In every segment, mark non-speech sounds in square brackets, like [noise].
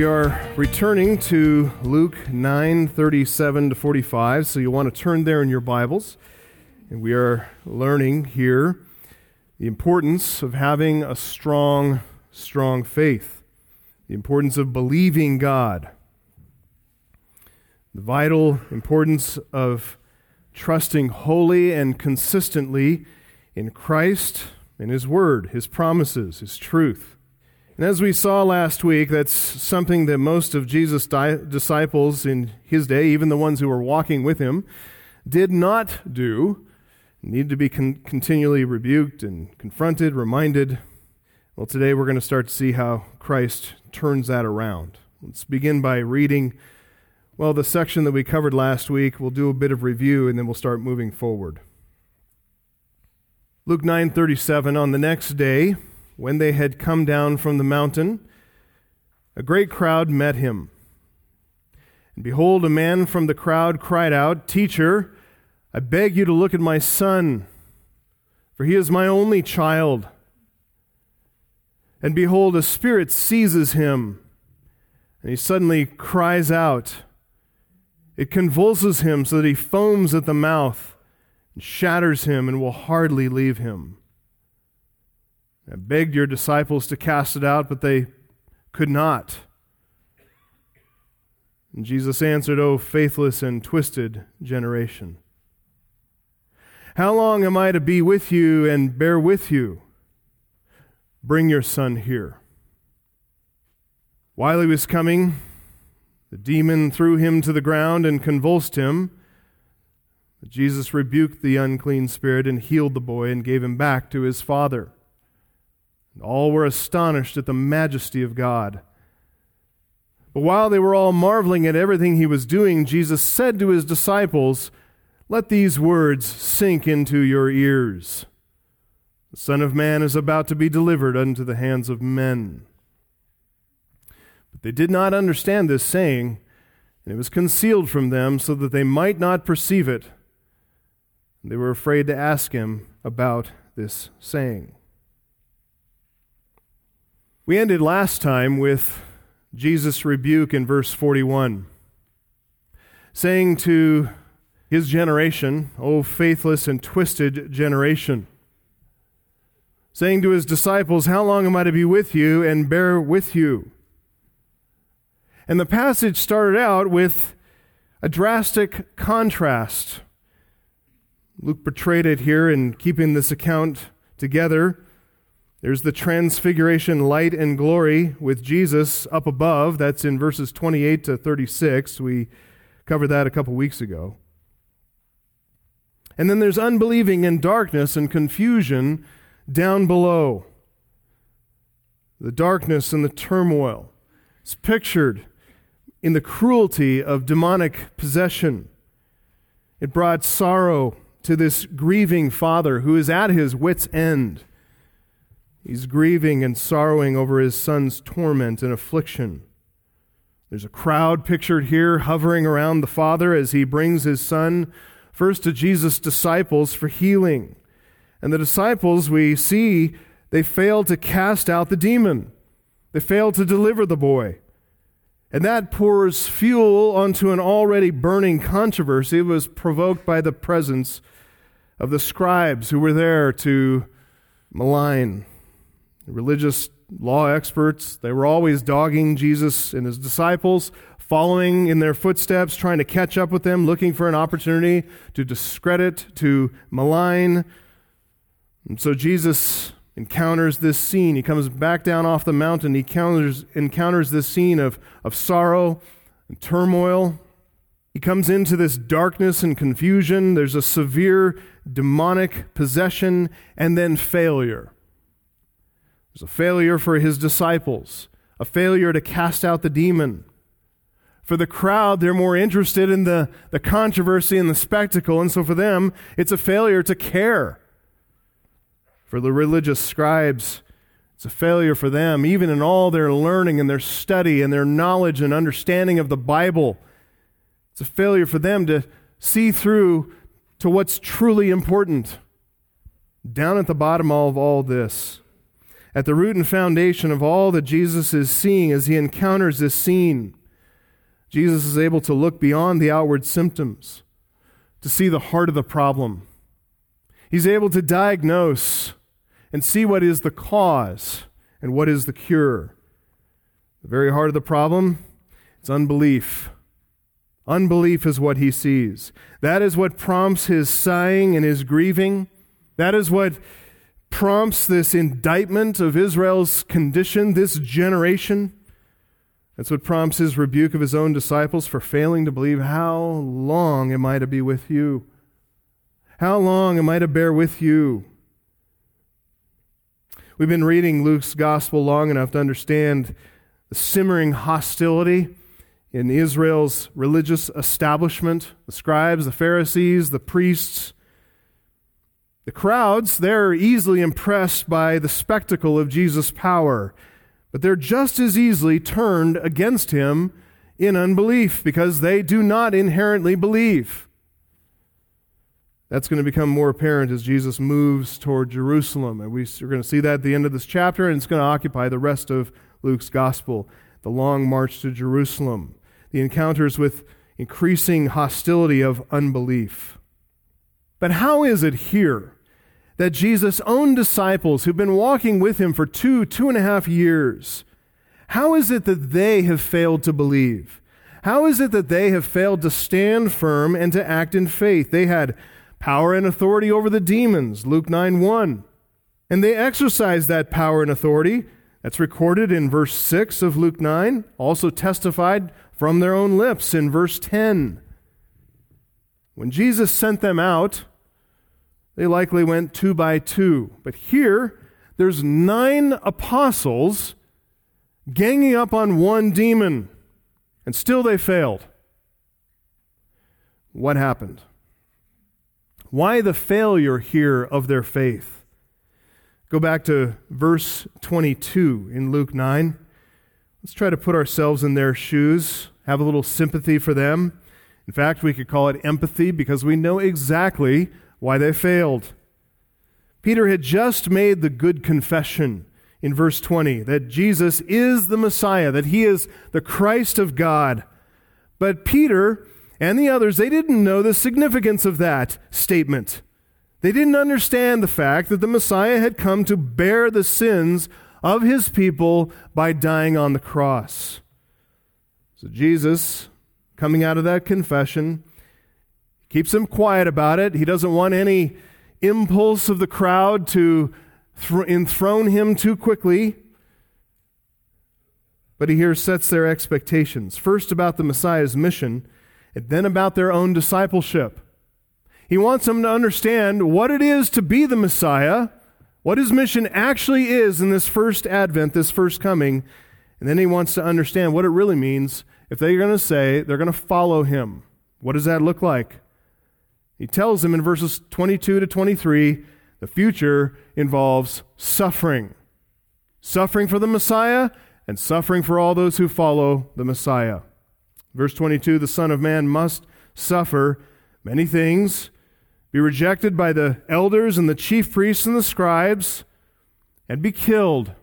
We are returning to Luke 9:37 to 45, so you want to turn there in your Bibles. And we are learning here the importance of having a strong strong faith, the importance of believing God, the vital importance of trusting wholly and consistently in Christ and his word, his promises, his truth. And as we saw last week, that's something that most of Jesus' di- disciples in his day, even the ones who were walking with him, did not do. Need to be con- continually rebuked and confronted, reminded. Well, today we're going to start to see how Christ turns that around. Let's begin by reading, well, the section that we covered last week. We'll do a bit of review and then we'll start moving forward. Luke 9:37 on the next day when they had come down from the mountain, a great crowd met him. And behold, a man from the crowd cried out, Teacher, I beg you to look at my son, for he is my only child. And behold, a spirit seizes him, and he suddenly cries out. It convulses him so that he foams at the mouth and shatters him and will hardly leave him. I begged your disciples to cast it out, but they could not. And Jesus answered, O faithless and twisted generation. How long am I to be with you and bear with you? Bring your son here. While he was coming, the demon threw him to the ground and convulsed him. But Jesus rebuked the unclean spirit and healed the boy and gave him back to his father. All were astonished at the majesty of God. But while they were all marveling at everything he was doing, Jesus said to his disciples, Let these words sink into your ears. The Son of Man is about to be delivered unto the hands of men. But they did not understand this saying, and it was concealed from them so that they might not perceive it. They were afraid to ask him about this saying. We ended last time with Jesus' rebuke in verse 41, saying to his generation, O faithless and twisted generation, saying to his disciples, How long am I to be with you and bear with you? And the passage started out with a drastic contrast. Luke portrayed it here in keeping this account together there's the transfiguration light and glory with Jesus up above. That's in verses 28 to 36. We covered that a couple weeks ago. And then there's unbelieving and darkness and confusion down below. The darkness and the turmoil. It's pictured in the cruelty of demonic possession. It brought sorrow to this grieving father who is at his wits' end. He's grieving and sorrowing over his son's torment and affliction. There's a crowd pictured here hovering around the Father as he brings his son first to Jesus' disciples for healing. And the disciples, we see, they fail to cast out the demon. They fail to deliver the boy. And that pours fuel onto an already burning controversy. It was provoked by the presence of the scribes who were there to malign religious law experts, they were always dogging Jesus and his disciples, following in their footsteps, trying to catch up with them, looking for an opportunity to discredit, to malign. And so Jesus encounters this scene. He comes back down off the mountain. He encounters, encounters this scene of, of sorrow and turmoil. He comes into this darkness and confusion. There's a severe demonic possession and then failure. There's a failure for his disciples, a failure to cast out the demon. For the crowd, they're more interested in the, the controversy and the spectacle, and so for them, it's a failure to care. For the religious scribes, it's a failure for them, even in all their learning and their study and their knowledge and understanding of the Bible. It's a failure for them to see through to what's truly important. Down at the bottom of all this at the root and foundation of all that Jesus is seeing as he encounters this scene. Jesus is able to look beyond the outward symptoms, to see the heart of the problem. He's able to diagnose and see what is the cause and what is the cure. The very heart of the problem, it's unbelief. Unbelief is what he sees. That is what prompts his sighing and his grieving. That is what prompts this indictment of Israel's condition, this generation. That's what prompts his rebuke of his own disciples for failing to believe. How long am I to be with you? How long am I to bear with you? We've been reading Luke's gospel long enough to understand the simmering hostility in Israel's religious establishment the scribes, the Pharisees, the priests. The crowds, they're easily impressed by the spectacle of Jesus' power, but they're just as easily turned against him in unbelief because they do not inherently believe. That's going to become more apparent as Jesus moves toward Jerusalem. And we're going to see that at the end of this chapter, and it's going to occupy the rest of Luke's gospel the long march to Jerusalem the encounters with increasing hostility of unbelief. But how is it here that Jesus' own disciples, who've been walking with him for two, two and a half years, how is it that they have failed to believe? How is it that they have failed to stand firm and to act in faith? They had power and authority over the demons, Luke 9 1. And they exercised that power and authority. That's recorded in verse 6 of Luke 9, also testified from their own lips in verse 10. When Jesus sent them out, they likely went two by two. But here, there's nine apostles ganging up on one demon, and still they failed. What happened? Why the failure here of their faith? Go back to verse 22 in Luke 9. Let's try to put ourselves in their shoes, have a little sympathy for them. In fact, we could call it empathy because we know exactly why they failed. Peter had just made the good confession in verse 20 that Jesus is the Messiah, that he is the Christ of God. But Peter and the others, they didn't know the significance of that statement. They didn't understand the fact that the Messiah had come to bear the sins of his people by dying on the cross. So Jesus, coming out of that confession, keeps him quiet about it. He doesn't want any impulse of the crowd to th- enthrone him too quickly. But he here sets their expectations first about the Messiah's mission, and then about their own discipleship. He wants them to understand what it is to be the Messiah what his mission actually is in this first advent, this first coming, and then he wants to understand what it really means if they're going to say they're going to follow him. What does that look like? He tells them in verses 22 to 23 the future involves suffering. Suffering for the Messiah and suffering for all those who follow the Messiah. Verse 22 the Son of Man must suffer many things be rejected by the elders and the chief priests and the scribes, and be killed,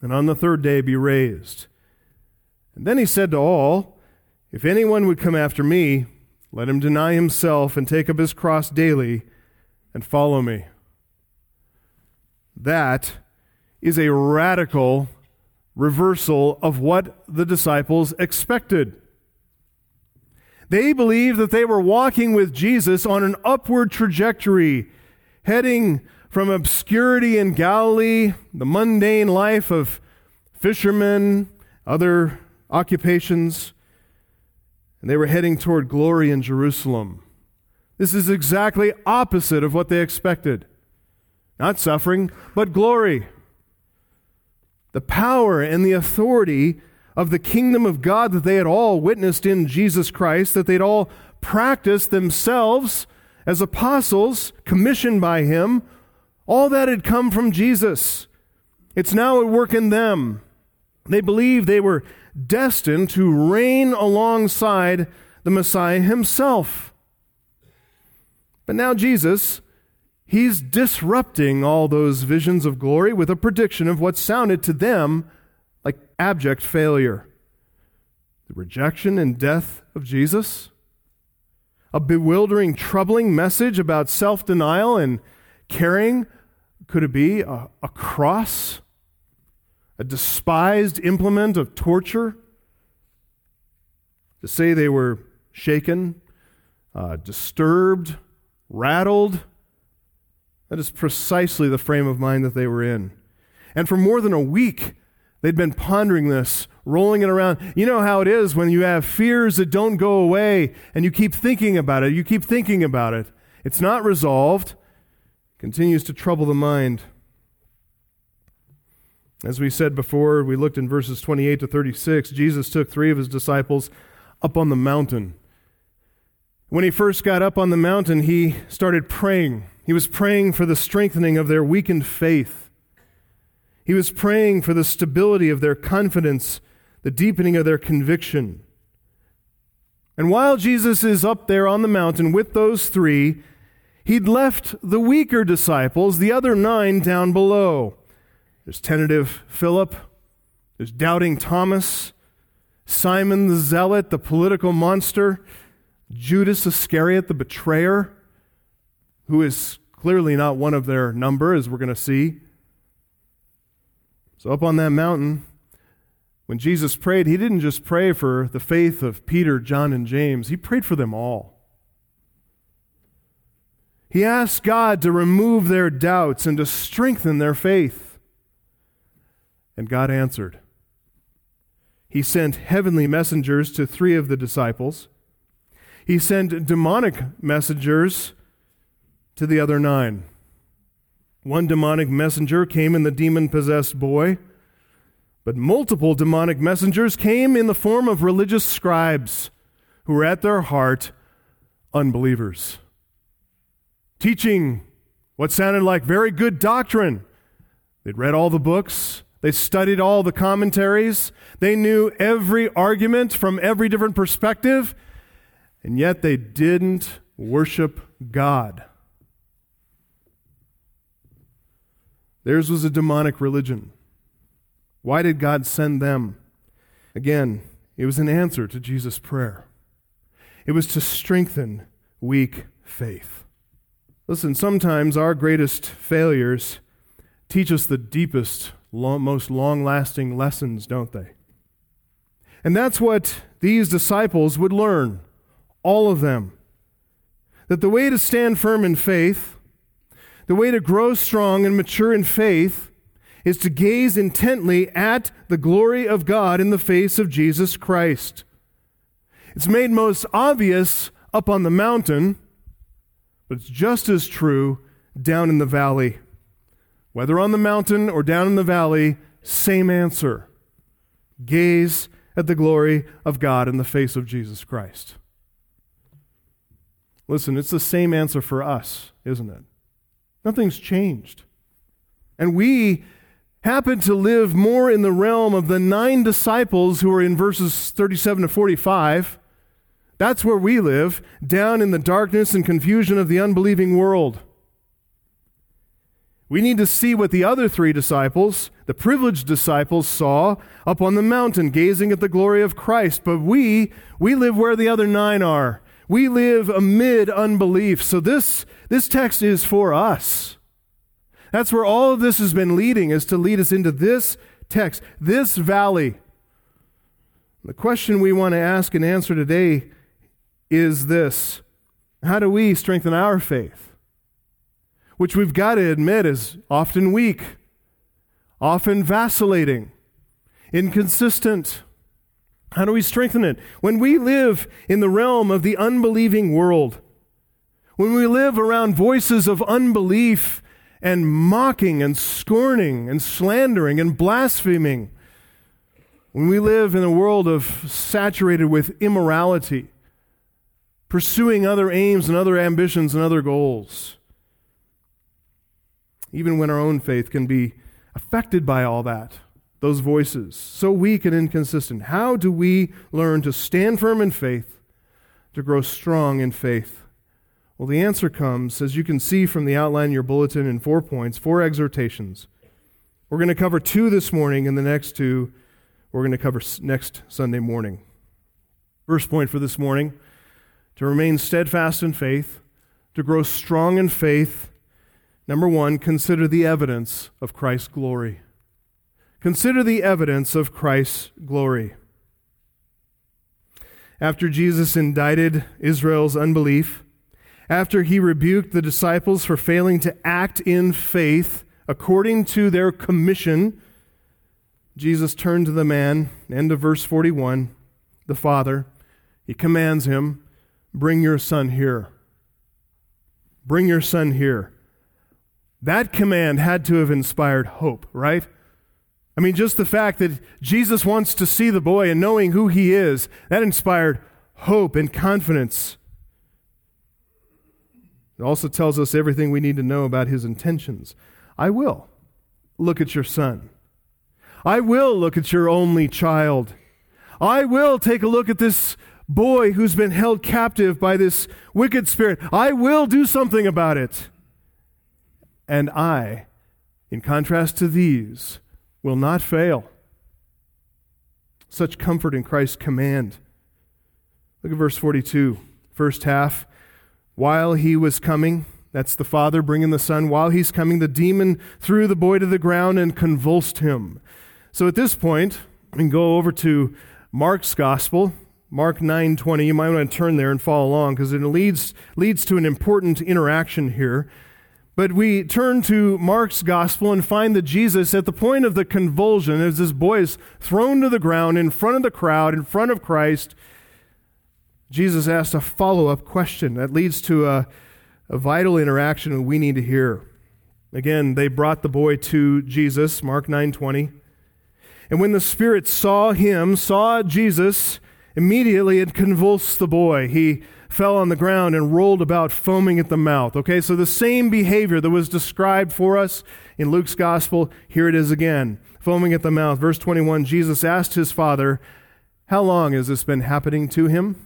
and on the third day be raised. And then he said to all, If anyone would come after me, let him deny himself and take up his cross daily and follow me. That is a radical reversal of what the disciples expected. They believed that they were walking with Jesus on an upward trajectory, heading from obscurity in Galilee, the mundane life of fishermen, other occupations, and they were heading toward glory in Jerusalem. This is exactly opposite of what they expected. Not suffering, but glory. The power and the authority of the kingdom of God that they had all witnessed in Jesus Christ, that they'd all practiced themselves as apostles commissioned by Him, all that had come from Jesus. It's now at work in them. They believed they were destined to reign alongside the Messiah himself. But now Jesus he's disrupting all those visions of glory with a prediction of what sounded to them like abject failure. The rejection and death of Jesus, a bewildering, troubling message about self denial and carrying, could it be, a, a cross? A despised implement of torture? To say they were shaken, uh, disturbed, rattled, that is precisely the frame of mind that they were in. And for more than a week, they'd been pondering this, rolling it around. You know how it is when you have fears that don't go away and you keep thinking about it, you keep thinking about it. It's not resolved, continues to trouble the mind. As we said before, we looked in verses 28 to 36, Jesus took three of his disciples up on the mountain. When he first got up on the mountain, he started praying. He was praying for the strengthening of their weakened faith. He was praying for the stability of their confidence, the deepening of their conviction. And while Jesus is up there on the mountain with those three, he'd left the weaker disciples, the other nine, down below. There's tentative Philip, there's doubting Thomas, Simon the zealot, the political monster, Judas Iscariot, the betrayer who is clearly not one of their number, as we're going to see. So, up on that mountain, when Jesus prayed, he didn't just pray for the faith of Peter, John, and James, he prayed for them all. He asked God to remove their doubts and to strengthen their faith. And God answered. He sent heavenly messengers to three of the disciples. He sent demonic messengers to the other nine. One demonic messenger came in the demon possessed boy, but multiple demonic messengers came in the form of religious scribes who were at their heart unbelievers. Teaching what sounded like very good doctrine. They'd read all the books, they studied all the commentaries, they knew every argument from every different perspective, and yet they didn't worship God. Theirs was a demonic religion. Why did God send them? Again, it was an answer to Jesus' prayer. It was to strengthen weak faith. Listen, sometimes our greatest failures teach us the deepest, long, most long lasting lessons, don't they? And that's what these disciples would learn, all of them. That the way to stand firm in faith the way to grow strong and mature in faith is to gaze intently at the glory of God in the face of Jesus Christ. It's made most obvious up on the mountain, but it's just as true down in the valley. Whether on the mountain or down in the valley, same answer. Gaze at the glory of God in the face of Jesus Christ. Listen, it's the same answer for us, isn't it? Nothing's changed. And we happen to live more in the realm of the nine disciples who are in verses 37 to 45. That's where we live, down in the darkness and confusion of the unbelieving world. We need to see what the other three disciples, the privileged disciples, saw up on the mountain, gazing at the glory of Christ. But we, we live where the other nine are. We live amid unbelief. So this, this text is for us. That's where all of this has been leading, is to lead us into this text, this valley. The question we want to ask and answer today is this How do we strengthen our faith? Which we've got to admit is often weak, often vacillating, inconsistent. How do we strengthen it? When we live in the realm of the unbelieving world, when we live around voices of unbelief and mocking and scorning and slandering and blaspheming, when we live in a world of saturated with immorality, pursuing other aims and other ambitions and other goals, even when our own faith can be affected by all that those voices, so weak and inconsistent? How do we learn to stand firm in faith, to grow strong in faith? Well, the answer comes, as you can see from the outline in your bulletin, in four points, four exhortations. We're going to cover two this morning, and the next two we're going to cover next Sunday morning. First point for this morning to remain steadfast in faith, to grow strong in faith. Number one, consider the evidence of Christ's glory. Consider the evidence of Christ's glory. After Jesus indicted Israel's unbelief, after he rebuked the disciples for failing to act in faith according to their commission, Jesus turned to the man, end of verse 41, the father. He commands him, Bring your son here. Bring your son here. That command had to have inspired hope, right? I mean, just the fact that Jesus wants to see the boy and knowing who he is, that inspired hope and confidence. It also tells us everything we need to know about his intentions. I will look at your son. I will look at your only child. I will take a look at this boy who's been held captive by this wicked spirit. I will do something about it. And I, in contrast to these, will not fail. Such comfort in Christ's command. Look at verse 42, first half. While he was coming, that's the father bringing the son, while he's coming, the demon threw the boy to the ground and convulsed him. So at this point, we can go over to Mark's gospel, Mark 9:20. You might want to turn there and follow along because it leads leads to an important interaction here. But we turn to Mark's gospel and find that Jesus, at the point of the convulsion, as this boy is thrown to the ground in front of the crowd, in front of Christ, Jesus asked a follow up question that leads to a, a vital interaction we need to hear. Again, they brought the boy to Jesus, Mark 9:20. And when the spirit saw him, saw Jesus, immediately it convulsed the boy. He fell on the ground and rolled about foaming at the mouth. Okay, so the same behavior that was described for us in Luke's gospel, here it is again. Foaming at the mouth. Verse 21, Jesus asked his father, "How long has this been happening to him?"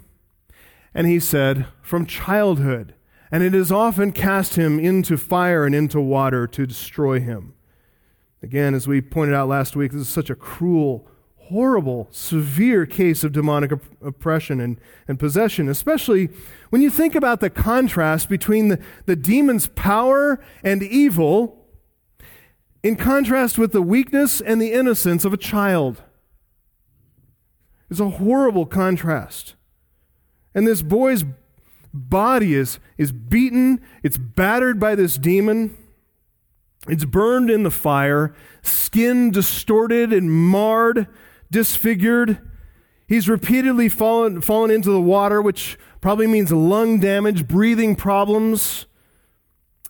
And he said, From childhood. And it has often cast him into fire and into water to destroy him. Again, as we pointed out last week, this is such a cruel, horrible, severe case of demonic op- oppression and, and possession, especially when you think about the contrast between the, the demon's power and evil in contrast with the weakness and the innocence of a child. It's a horrible contrast. And this boy's body is, is beaten, it's battered by this demon, it's burned in the fire, skin distorted and marred, disfigured. He's repeatedly fallen, fallen into the water, which probably means lung damage, breathing problems.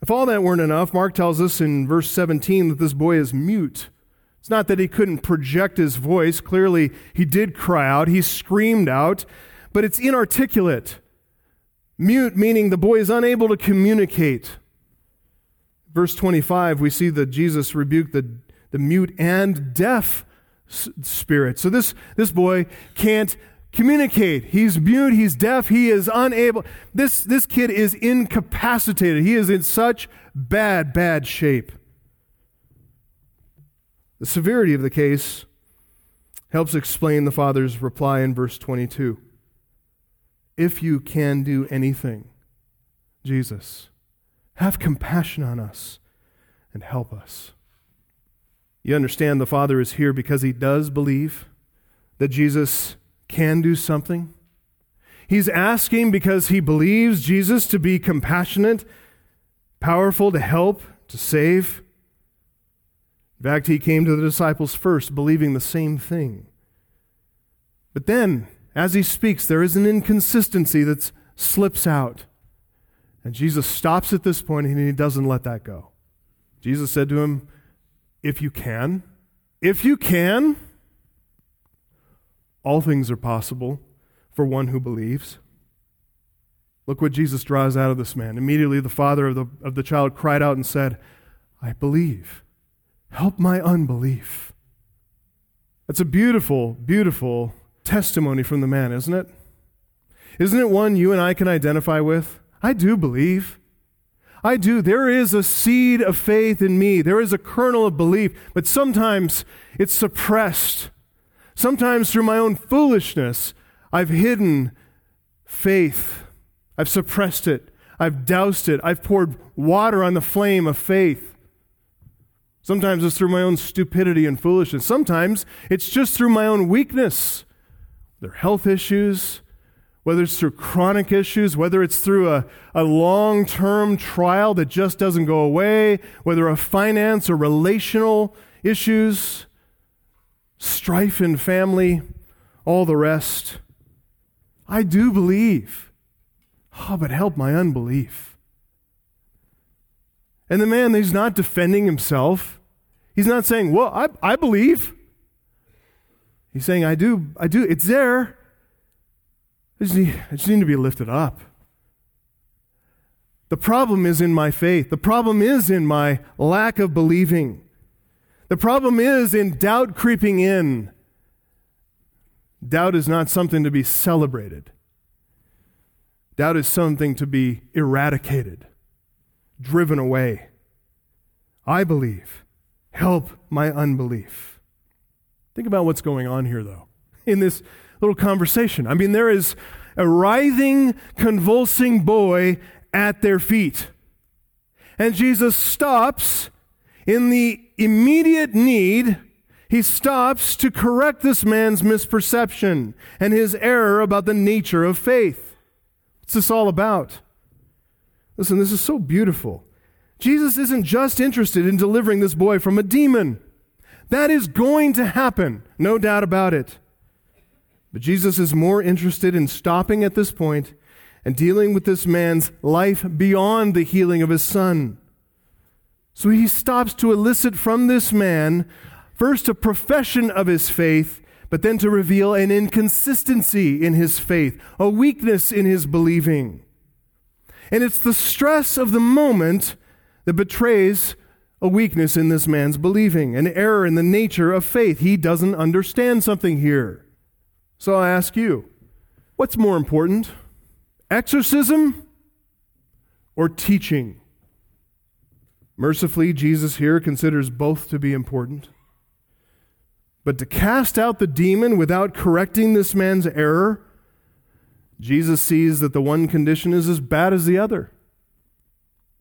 If all that weren't enough, Mark tells us in verse 17 that this boy is mute. It's not that he couldn't project his voice. Clearly, he did cry out, he screamed out but it's inarticulate. Mute, meaning the boy is unable to communicate. Verse 25, we see that Jesus rebuked the, the mute and deaf spirit. So this, this boy can't communicate. He's mute, he's deaf, he is unable. This, this kid is incapacitated. He is in such bad, bad shape. The severity of the case helps explain the father's reply in verse 22 if you can do anything, Jesus, have compassion on us and help us. You understand the Father is here because he does believe that Jesus can do something. He's asking because he believes Jesus to be compassionate, powerful to help, to save. In fact, he came to the disciples first, believing the same thing. But then as he speaks, there is an inconsistency that slips out. And Jesus stops at this point and he doesn't let that go. Jesus said to him, If you can, if you can, all things are possible for one who believes. Look what Jesus draws out of this man. Immediately, the father of the, of the child cried out and said, I believe. Help my unbelief. That's a beautiful, beautiful testimony from the man, isn't it? Isn't it one you and I can identify with? I do believe. I do. There is a seed of faith in me. There is a kernel of belief, but sometimes it's suppressed. Sometimes through my own foolishness, I've hidden faith. I've suppressed it. I've doused it. I've poured water on the flame of faith. Sometimes it's through my own stupidity and foolishness. Sometimes it's just through my own weakness. Their health issues, whether it's through chronic issues, whether it's through a, a long term trial that just doesn't go away, whether a finance or relational issues, strife in family, all the rest. I do believe. Oh, but help my unbelief. And the man, he's not defending himself. He's not saying, Well, I, I believe. He's saying, I do, I do. It's there. I just, need, I just need to be lifted up. The problem is in my faith. The problem is in my lack of believing. The problem is in doubt creeping in. Doubt is not something to be celebrated. Doubt is something to be eradicated, driven away. I believe. Help my unbelief. Think about what's going on here, though, in this little conversation. I mean, there is a writhing, convulsing boy at their feet. And Jesus stops in the immediate need. He stops to correct this man's misperception and his error about the nature of faith. What's this all about? Listen, this is so beautiful. Jesus isn't just interested in delivering this boy from a demon. That is going to happen, no doubt about it. But Jesus is more interested in stopping at this point and dealing with this man's life beyond the healing of his son. So he stops to elicit from this man first a profession of his faith, but then to reveal an inconsistency in his faith, a weakness in his believing. And it's the stress of the moment that betrays a weakness in this man's believing, an error in the nature of faith. He doesn't understand something here. So I ask you, what's more important? Exorcism or teaching? Mercifully, Jesus here considers both to be important. But to cast out the demon without correcting this man's error, Jesus sees that the one condition is as bad as the other.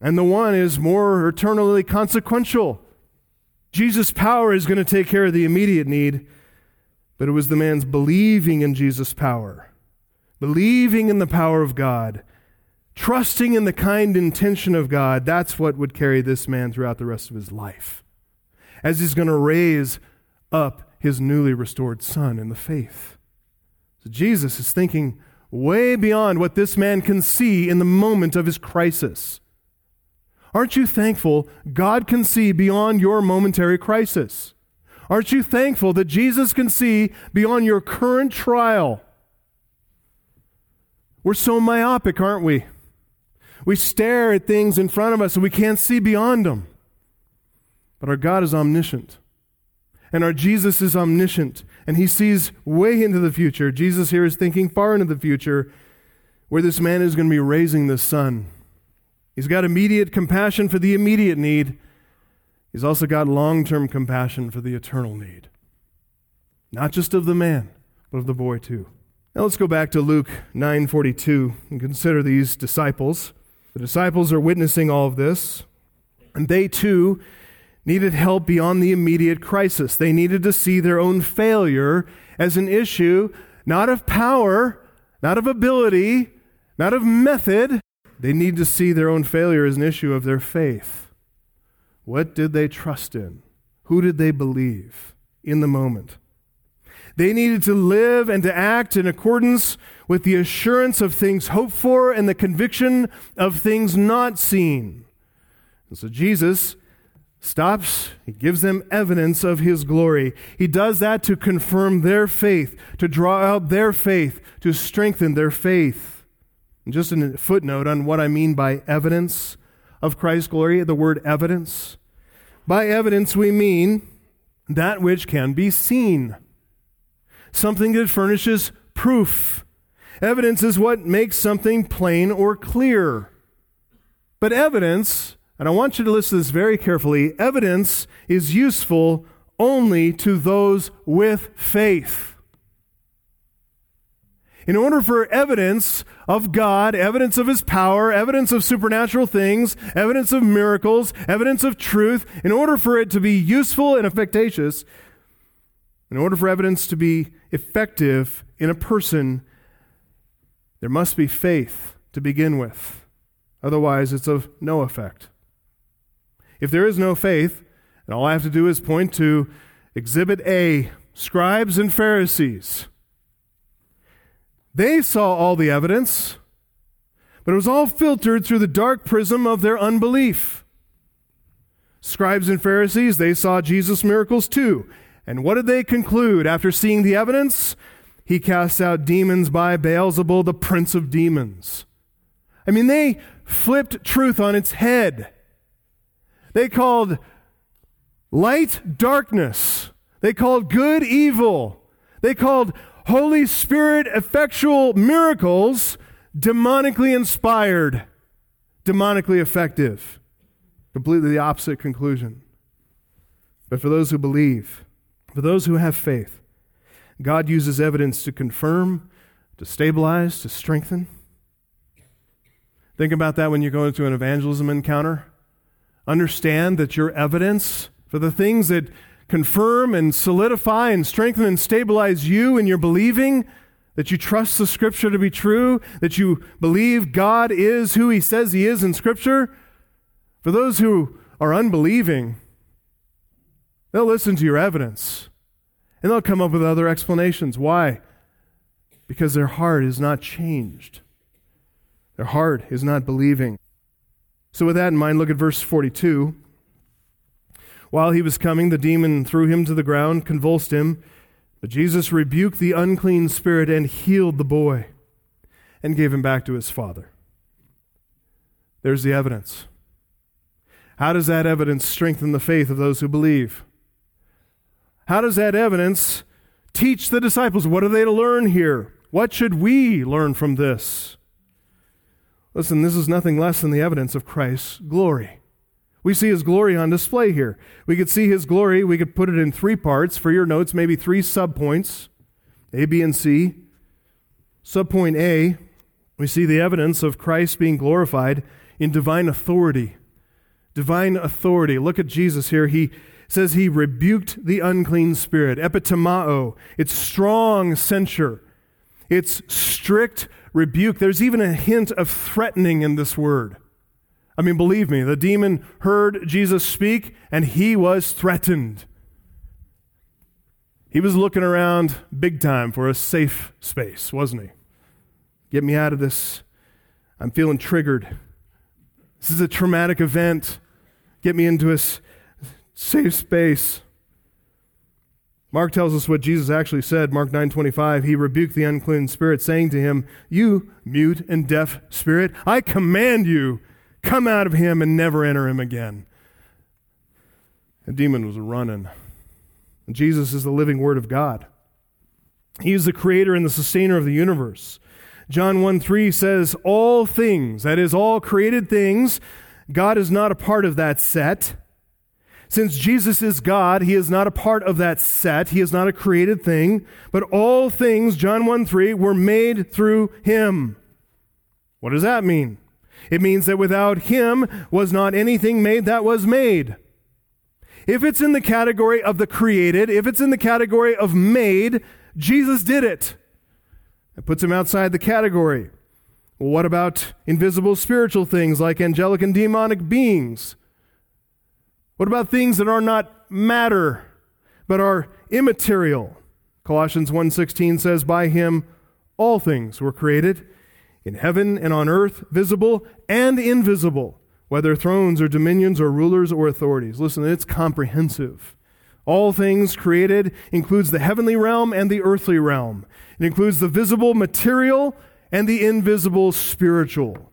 And the one is more eternally consequential. Jesus' power is going to take care of the immediate need, but it was the man's believing in Jesus' power, believing in the power of God, trusting in the kind intention of God. That's what would carry this man throughout the rest of his life, as he's going to raise up his newly restored son in the faith. So Jesus is thinking way beyond what this man can see in the moment of his crisis. Aren't you thankful God can see beyond your momentary crisis? Aren't you thankful that Jesus can see beyond your current trial? We're so myopic, aren't we? We stare at things in front of us and we can't see beyond them. But our God is omniscient. And our Jesus is omniscient. And he sees way into the future. Jesus here is thinking far into the future where this man is going to be raising this son. He's got immediate compassion for the immediate need, He's also got long term compassion for the eternal need. Not just of the man, but of the boy too. Now let's go back to Luke 9:42 and consider these disciples. The disciples are witnessing all of this, and they too needed help beyond the immediate crisis. They needed to see their own failure as an issue not of power, not of ability, not of method. They need to see their own failure as an issue of their faith. What did they trust in? Who did they believe in the moment? They needed to live and to act in accordance with the assurance of things hoped for and the conviction of things not seen. And so Jesus stops, he gives them evidence of his glory. He does that to confirm their faith, to draw out their faith, to strengthen their faith. And just a footnote on what I mean by evidence of Christ's glory, the word evidence. By evidence, we mean that which can be seen, something that furnishes proof. Evidence is what makes something plain or clear. But evidence, and I want you to listen to this very carefully, evidence is useful only to those with faith. In order for evidence of God, evidence of His power, evidence of supernatural things, evidence of miracles, evidence of truth, in order for it to be useful and efficacious, in order for evidence to be effective in a person, there must be faith to begin with. Otherwise, it's of no effect. If there is no faith, and all I have to do is point to Exhibit A scribes and Pharisees. They saw all the evidence, but it was all filtered through the dark prism of their unbelief. Scribes and Pharisees, they saw Jesus' miracles too. And what did they conclude after seeing the evidence? He casts out demons by Beelzebul, the prince of demons. I mean, they flipped truth on its head. They called light darkness. They called good evil. They called Holy Spirit effectual miracles demonically inspired, demonically effective. Completely the opposite conclusion. But for those who believe, for those who have faith, God uses evidence to confirm, to stabilize, to strengthen. Think about that when you go into an evangelism encounter. Understand that your evidence for the things that confirm and solidify and strengthen and stabilize you in your believing, that you trust the Scripture to be true, that you believe God is who He says He is in Scripture. For those who are unbelieving, they'll listen to your evidence and they'll come up with other explanations. Why? Because their heart is not changed. Their heart is not believing. So, with that in mind, look at verse 42. While he was coming, the demon threw him to the ground, convulsed him. But Jesus rebuked the unclean spirit and healed the boy and gave him back to his father. There's the evidence. How does that evidence strengthen the faith of those who believe? How does that evidence teach the disciples? What are they to learn here? What should we learn from this? Listen, this is nothing less than the evidence of Christ's glory. We see his glory on display here. We could see his glory, we could put it in three parts for your notes, maybe three subpoints A, B, and C. Subpoint A, we see the evidence of Christ being glorified in divine authority. Divine authority. Look at Jesus here. He says he rebuked the unclean spirit. Epitimao. It's strong censure. It's strict rebuke. There's even a hint of threatening in this word. I mean, believe me, the demon heard Jesus speak and he was threatened. He was looking around big time for a safe space, wasn't he? Get me out of this. I'm feeling triggered. This is a traumatic event. Get me into a safe space. Mark tells us what Jesus actually said, Mark 9:25, he rebuked the unclean spirit saying to him, "You mute and deaf spirit, I command you, come out of him and never enter him again." The demon was running. And Jesus is the living word of God. He is the creator and the sustainer of the universe. John 1 3 says, All things, that is, all created things, God is not a part of that set. Since Jesus is God, he is not a part of that set. He is not a created thing, but all things, John 1 3, were made through him. What does that mean? It means that without him was not anything made that was made. If it's in the category of the created, if it's in the category of made, Jesus did it. It puts him outside the category. Well, what about invisible spiritual things like angelic and demonic beings? What about things that are not matter, but are immaterial? Colossians 1:16 says by him all things were created in heaven and on earth, visible and invisible, whether thrones or dominions or rulers or authorities. Listen, it's comprehensive. All things created includes the heavenly realm and the earthly realm. It includes the visible material and the invisible spiritual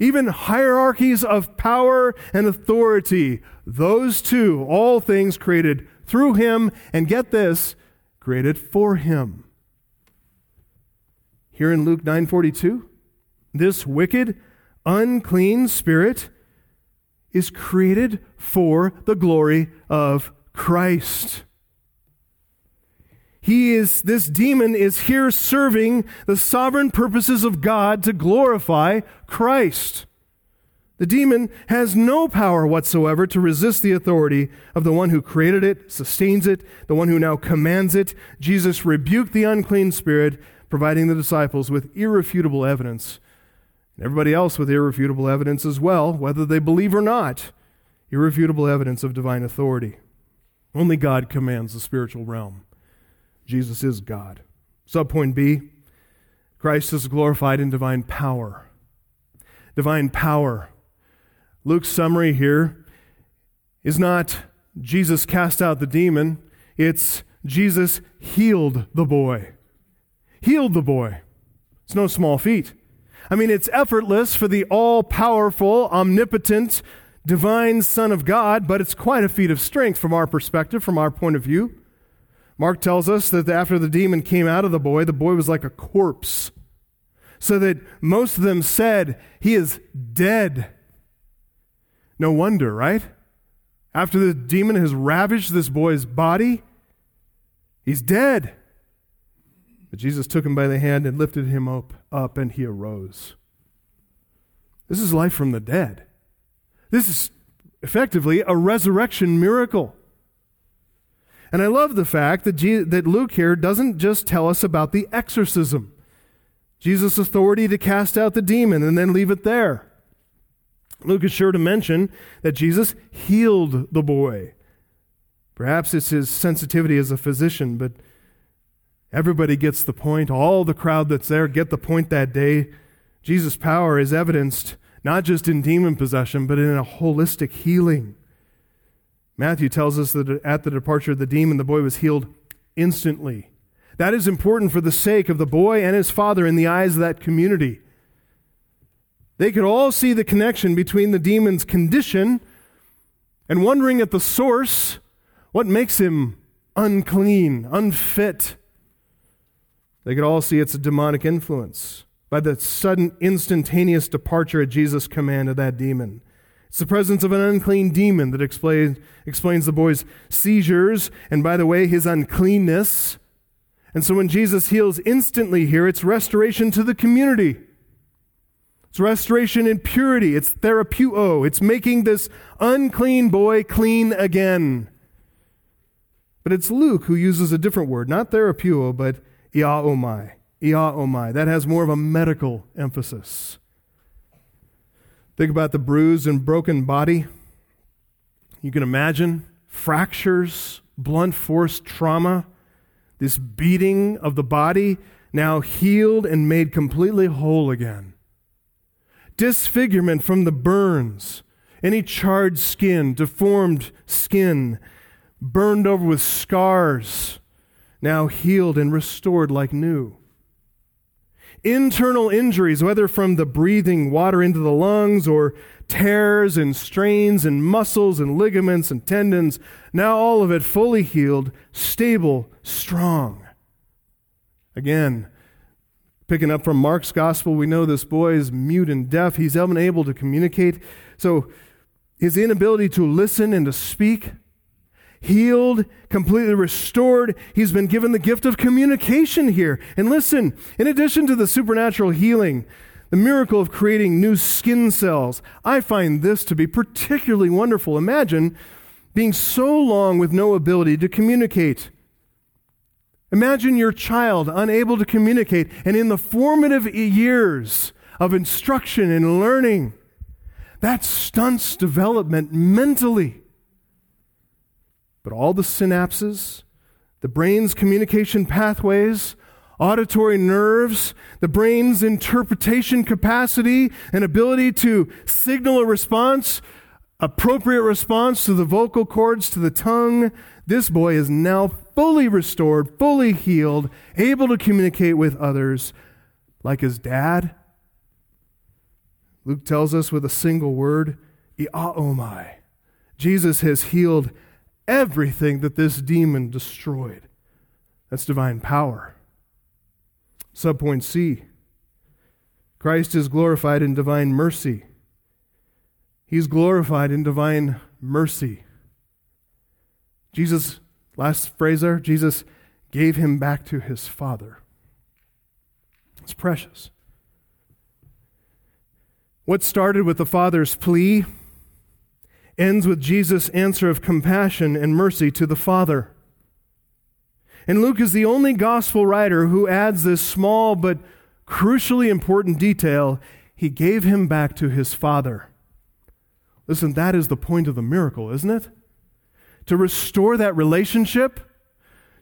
even hierarchies of power and authority. Those two, all things created through him, and get this, created for him. here in Luke 9:42? This wicked, unclean spirit is created for the glory of Christ. He is, this demon is here serving the sovereign purposes of God to glorify Christ. The demon has no power whatsoever to resist the authority of the one who created it, sustains it, the one who now commands it. Jesus rebuked the unclean spirit, providing the disciples with irrefutable evidence. And everybody else with irrefutable evidence as well, whether they believe or not. Irrefutable evidence of divine authority. Only God commands the spiritual realm. Jesus is God. Subpoint B Christ is glorified in divine power. Divine power. Luke's summary here is not Jesus cast out the demon, it's Jesus healed the boy. Healed the boy. It's no small feat. I mean, it's effortless for the all powerful, omnipotent, divine Son of God, but it's quite a feat of strength from our perspective, from our point of view. Mark tells us that after the demon came out of the boy, the boy was like a corpse. So that most of them said, He is dead. No wonder, right? After the demon has ravaged this boy's body, he's dead. But Jesus took him by the hand and lifted him up, up, and he arose. This is life from the dead. This is effectively a resurrection miracle. And I love the fact that, that Luke here doesn't just tell us about the exorcism, Jesus' authority to cast out the demon, and then leave it there. Luke is sure to mention that Jesus healed the boy. Perhaps it's his sensitivity as a physician, but everybody gets the point. All the crowd that's there get the point that day. Jesus' power is evidenced not just in demon possession, but in a holistic healing. Matthew tells us that at the departure of the demon, the boy was healed instantly. That is important for the sake of the boy and his father in the eyes of that community. They could all see the connection between the demon's condition and wondering at the source what makes him unclean, unfit. They could all see it's a demonic influence by the sudden, instantaneous departure at Jesus' command of that demon. It's the presence of an unclean demon that explains, explains the boy's seizures and, by the way, his uncleanness. And so when Jesus heals instantly here, it's restoration to the community. It's restoration in purity. It's therapeuo. It's making this unclean boy clean again. But it's Luke who uses a different word, not therapeuo, but iaomai. Iaomai. That has more of a medical emphasis. Think about the bruised and broken body. You can imagine fractures, blunt force trauma, this beating of the body now healed and made completely whole again disfigurement from the burns, any charred skin, deformed skin, burned over with scars, now healed and restored like new. Internal injuries, whether from the breathing water into the lungs or tears and strains and muscles and ligaments and tendons, now all of it fully healed, stable, strong. Again, Picking up from Mark's gospel, we know this boy is mute and deaf. He's unable to communicate. So his inability to listen and to speak, healed, completely restored. He's been given the gift of communication here. And listen, in addition to the supernatural healing, the miracle of creating new skin cells, I find this to be particularly wonderful. Imagine being so long with no ability to communicate. Imagine your child unable to communicate, and in the formative years of instruction and learning, that stunts development mentally. But all the synapses, the brain's communication pathways, auditory nerves, the brain's interpretation capacity and ability to signal a response, appropriate response to the vocal cords, to the tongue, this boy is now fully restored, fully healed, able to communicate with others like his dad. Luke tells us with a single word, Iaomai. Jesus has healed everything that this demon destroyed. That's divine power. Subpoint C Christ is glorified in divine mercy. He's glorified in divine mercy. Jesus, last phrase there, Jesus gave him back to his Father. It's precious. What started with the Father's plea ends with Jesus' answer of compassion and mercy to the Father. And Luke is the only gospel writer who adds this small but crucially important detail. He gave him back to his Father. Listen, that is the point of the miracle, isn't it? To restore that relationship,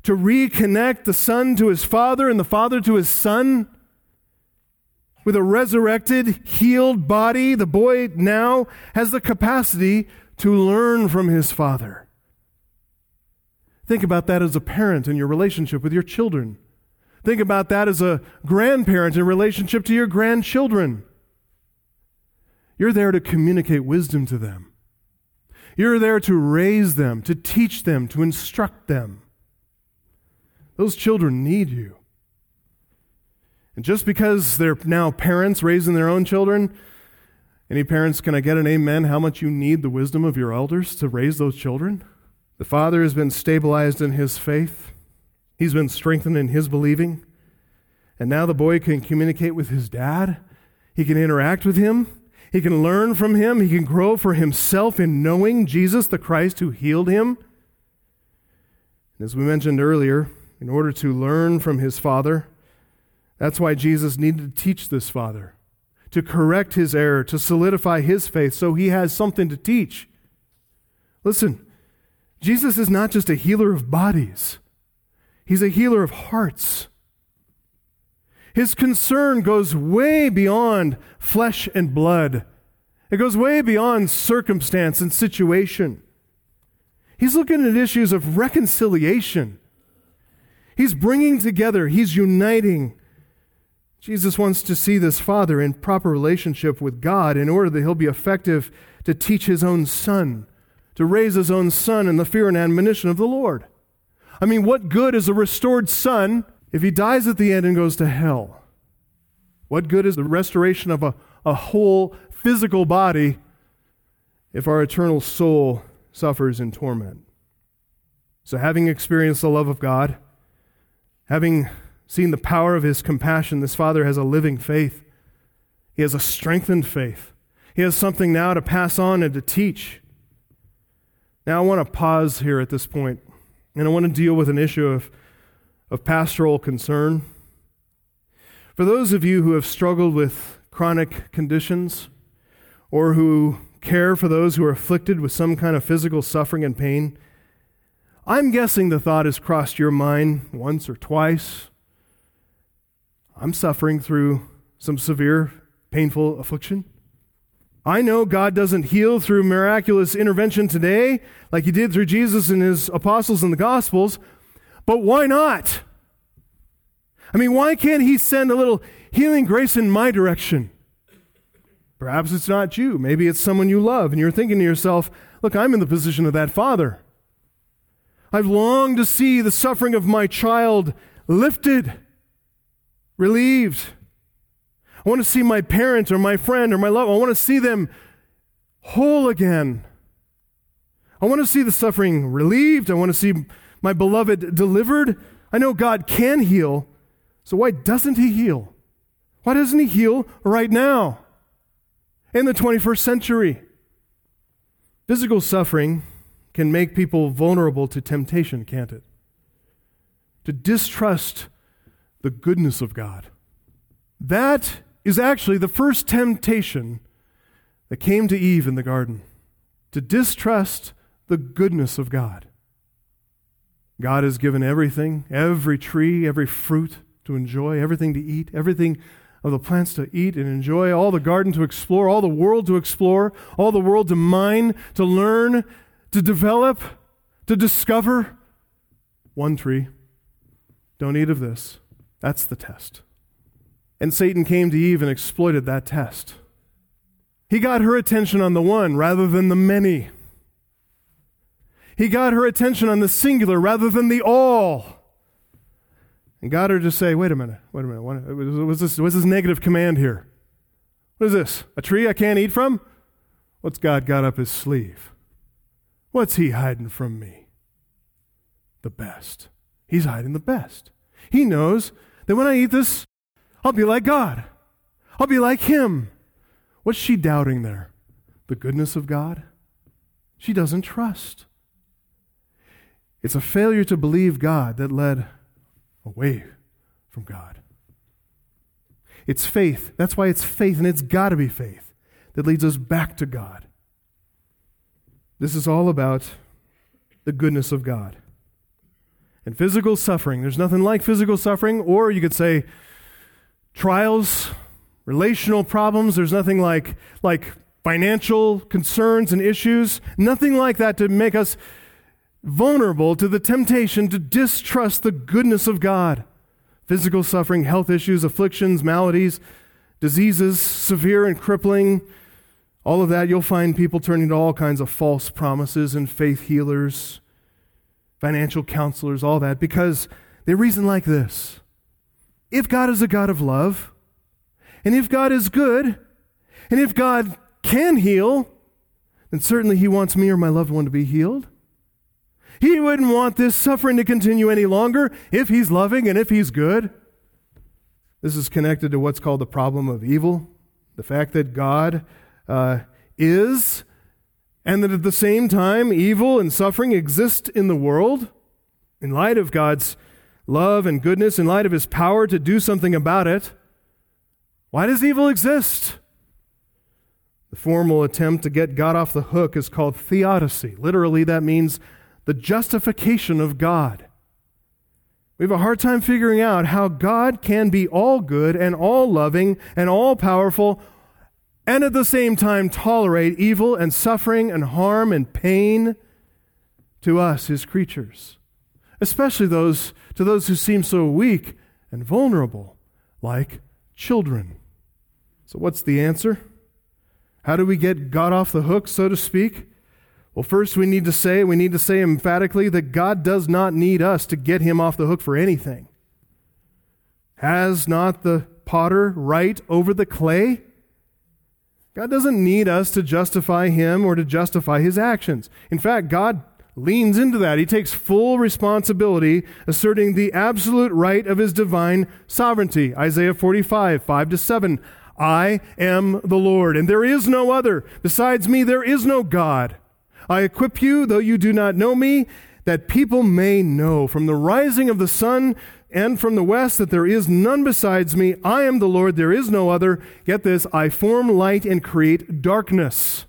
to reconnect the Son to his Father and the Father to his Son. With a resurrected, healed body, the boy now has the capacity to learn from his father. Think about that as a parent in your relationship with your children. Think about that as a grandparent in relationship to your grandchildren. You're there to communicate wisdom to them. You're there to raise them, to teach them, to instruct them. Those children need you. And just because they're now parents raising their own children, any parents, can I get an amen? How much you need the wisdom of your elders to raise those children? The father has been stabilized in his faith, he's been strengthened in his believing. And now the boy can communicate with his dad. He can interact with him. He can learn from him. He can grow for himself in knowing Jesus, the Christ who healed him. And As we mentioned earlier, in order to learn from his father, that's why Jesus needed to teach this father to correct his error, to solidify his faith, so he has something to teach. Listen, Jesus is not just a healer of bodies, he's a healer of hearts. His concern goes way beyond flesh and blood. It goes way beyond circumstance and situation. He's looking at issues of reconciliation. He's bringing together, he's uniting Jesus wants to see this father in proper relationship with God in order that he'll be effective to teach his own son, to raise his own son in the fear and admonition of the Lord. I mean, what good is a restored son if he dies at the end and goes to hell? What good is the restoration of a, a whole physical body if our eternal soul suffers in torment? So, having experienced the love of God, having Seeing the power of his compassion, this father has a living faith. He has a strengthened faith. He has something now to pass on and to teach. Now, I want to pause here at this point, and I want to deal with an issue of, of pastoral concern. For those of you who have struggled with chronic conditions, or who care for those who are afflicted with some kind of physical suffering and pain, I'm guessing the thought has crossed your mind once or twice I'm suffering through some severe, painful affliction. I know God doesn't heal through miraculous intervention today like he did through Jesus and his apostles in the Gospels, but why not? I mean, why can't he send a little healing grace in my direction? Perhaps it's not you. Maybe it's someone you love, and you're thinking to yourself, look, I'm in the position of that father. I've longed to see the suffering of my child lifted relieved. I want to see my parent or my friend or my love. I want to see them whole again. I want to see the suffering relieved. I want to see my beloved delivered. I know God can heal. So why doesn't He heal? Why doesn't He heal right now in the 21st century? Physical suffering can make people vulnerable to temptation, can't it? To distrust the goodness of God. That is actually the first temptation that came to Eve in the garden to distrust the goodness of God. God has given everything, every tree, every fruit to enjoy, everything to eat, everything of the plants to eat and enjoy, all the garden to explore, all the world to explore, all the world to mine, to learn, to develop, to discover. One tree. Don't eat of this. That's the test. And Satan came to Eve and exploited that test. He got her attention on the one rather than the many. He got her attention on the singular rather than the all. And got her to say, wait a minute, wait a minute, what, was, this, was this negative command here? What is this? A tree I can't eat from? What's God got up his sleeve? What's he hiding from me? The best. He's hiding the best. He knows that when I eat this, I'll be like God. I'll be like him. What's she doubting there? The goodness of God? She doesn't trust. It's a failure to believe God that led away from God. It's faith. That's why it's faith, and it's got to be faith that leads us back to God. This is all about the goodness of God. And physical suffering, there's nothing like physical suffering, or you could say trials, relational problems, there's nothing like, like financial concerns and issues, nothing like that to make us vulnerable to the temptation to distrust the goodness of God. Physical suffering, health issues, afflictions, maladies, diseases, severe and crippling, all of that, you'll find people turning to all kinds of false promises and faith healers, financial counselors, all that, because they reason like this If God is a God of love, and if God is good, and if God can heal, then certainly He wants me or my loved one to be healed. He wouldn't want this suffering to continue any longer if he's loving and if he's good. This is connected to what's called the problem of evil the fact that God uh, is, and that at the same time, evil and suffering exist in the world. In light of God's love and goodness, in light of his power to do something about it, why does evil exist? The formal attempt to get God off the hook is called theodicy. Literally, that means the justification of God. We have a hard time figuring out how God can be all good and all loving and all powerful and at the same time tolerate evil and suffering and harm and pain to us, his creatures, especially those to those who seem so weak and vulnerable, like children. So, what's the answer? How do we get God off the hook, so to speak? Well, first we need to say, we need to say emphatically that God does not need us to get him off the hook for anything. Has not the potter right over the clay? God doesn't need us to justify him or to justify his actions. In fact, God leans into that. He takes full responsibility, asserting the absolute right of his divine sovereignty. Isaiah 45, 5 to 7. I am the Lord, and there is no other. Besides me, there is no God. I equip you, though you do not know me, that people may know from the rising of the sun and from the west that there is none besides me. I am the Lord, there is no other. Get this I form light and create darkness.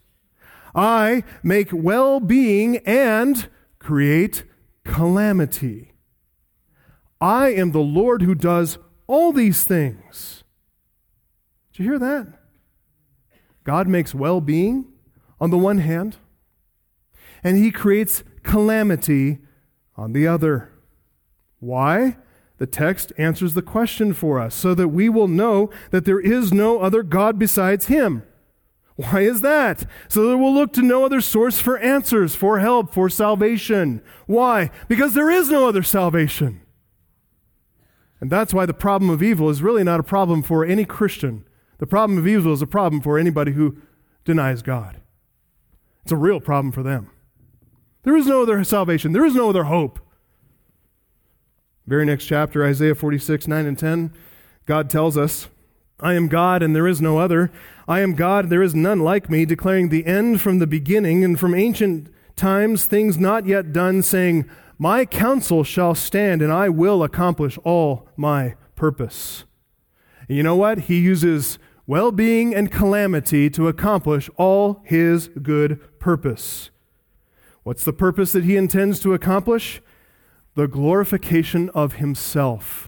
I make well being and create calamity. I am the Lord who does all these things. Did you hear that? God makes well being on the one hand and he creates calamity on the other. Why? The text answers the question for us so that we will know that there is no other God besides him. Why is that? So that we'll look to no other source for answers, for help, for salvation. Why? Because there is no other salvation. And that's why the problem of evil is really not a problem for any Christian. The problem of evil is a problem for anybody who denies God. It's a real problem for them. There is no other salvation. There is no other hope. Very next chapter, Isaiah 46, 9 and 10, God tells us, I am God and there is no other. I am God, there is none like me, declaring the end from the beginning and from ancient times things not yet done, saying, My counsel shall stand and I will accomplish all my purpose. And you know what? He uses well being and calamity to accomplish all his good purpose. What's the purpose that he intends to accomplish? The glorification of himself.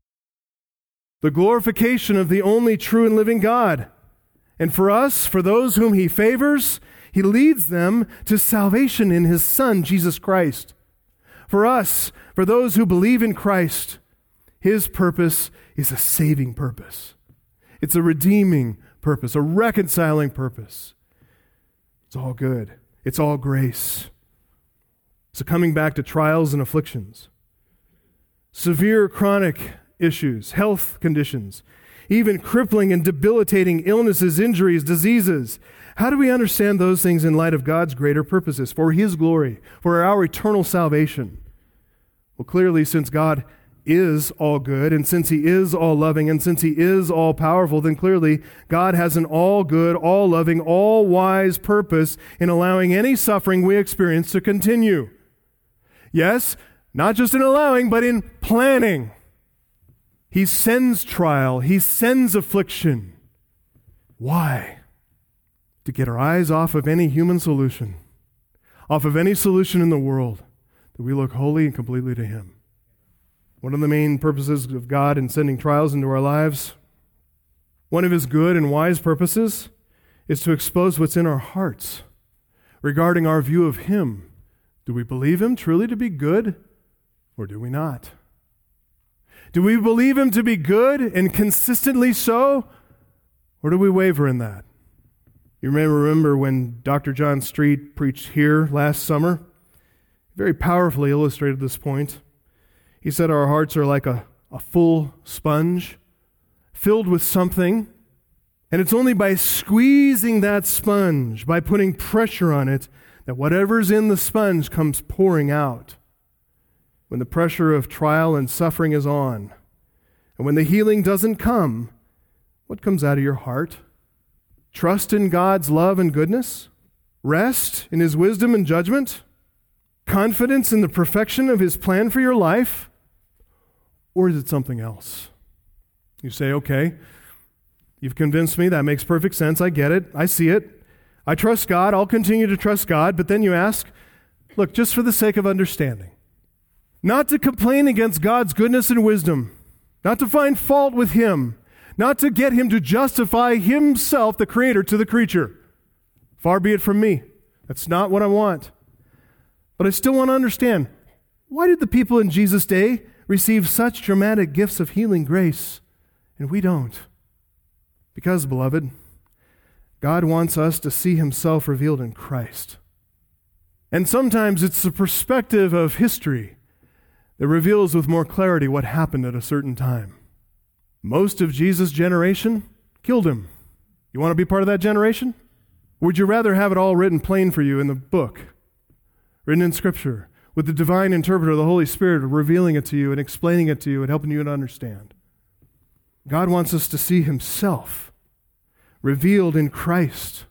The glorification of the only true and living God. And for us, for those whom he favors, he leads them to salvation in his Son, Jesus Christ. For us, for those who believe in Christ, his purpose is a saving purpose. It's a redeeming purpose, a reconciling purpose. It's all good. It's all grace. So, coming back to trials and afflictions, severe chronic issues, health conditions, even crippling and debilitating illnesses, injuries, diseases. How do we understand those things in light of God's greater purposes for His glory, for our eternal salvation? Well, clearly, since God is all good, and since He is all loving, and since He is all powerful, then clearly God has an all good, all loving, all wise purpose in allowing any suffering we experience to continue. Yes, not just in allowing, but in planning. He sends trial, He sends affliction. Why? To get our eyes off of any human solution, off of any solution in the world, that we look wholly and completely to Him. One of the main purposes of God in sending trials into our lives, one of his good and wise purposes, is to expose what's in our hearts regarding our view of him. Do we believe him truly to be good, or do we not? Do we believe him to be good and consistently so, or do we waver in that? You may remember when Dr. John Street preached here last summer, very powerfully illustrated this point. He said our hearts are like a, a full sponge filled with something. And it's only by squeezing that sponge, by putting pressure on it, that whatever's in the sponge comes pouring out. When the pressure of trial and suffering is on, and when the healing doesn't come, what comes out of your heart? Trust in God's love and goodness? Rest in His wisdom and judgment? Confidence in the perfection of His plan for your life? Or is it something else? You say, okay, you've convinced me. That makes perfect sense. I get it. I see it. I trust God. I'll continue to trust God. But then you ask, look, just for the sake of understanding, not to complain against God's goodness and wisdom, not to find fault with Him, not to get Him to justify Himself, the Creator, to the creature. Far be it from me. That's not what I want. But I still want to understand why did the people in Jesus' day receive such dramatic gifts of healing grace, and we don't. Because, beloved, God wants us to see Himself revealed in Christ. And sometimes it's the perspective of history that reveals with more clarity what happened at a certain time. Most of Jesus' generation killed him. You want to be part of that generation? Would you rather have it all written plain for you in the book, written in Scripture? with the divine interpreter, the Holy Spirit, revealing it to you and explaining it to you and helping you to understand. God wants us to see Himself revealed in Christ.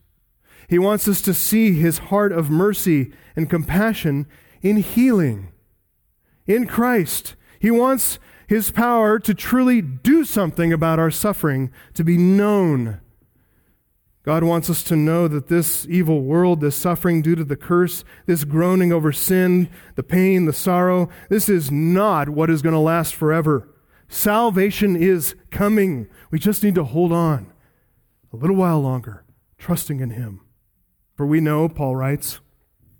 He wants us to see His heart of mercy and compassion in healing in Christ. He wants His power to truly do something about our suffering, to be known God wants us to know that this evil world, this suffering due to the curse, this groaning over sin, the pain, the sorrow, this is not what is going to last forever. Salvation is coming. We just need to hold on a little while longer, trusting in Him. For we know, Paul writes,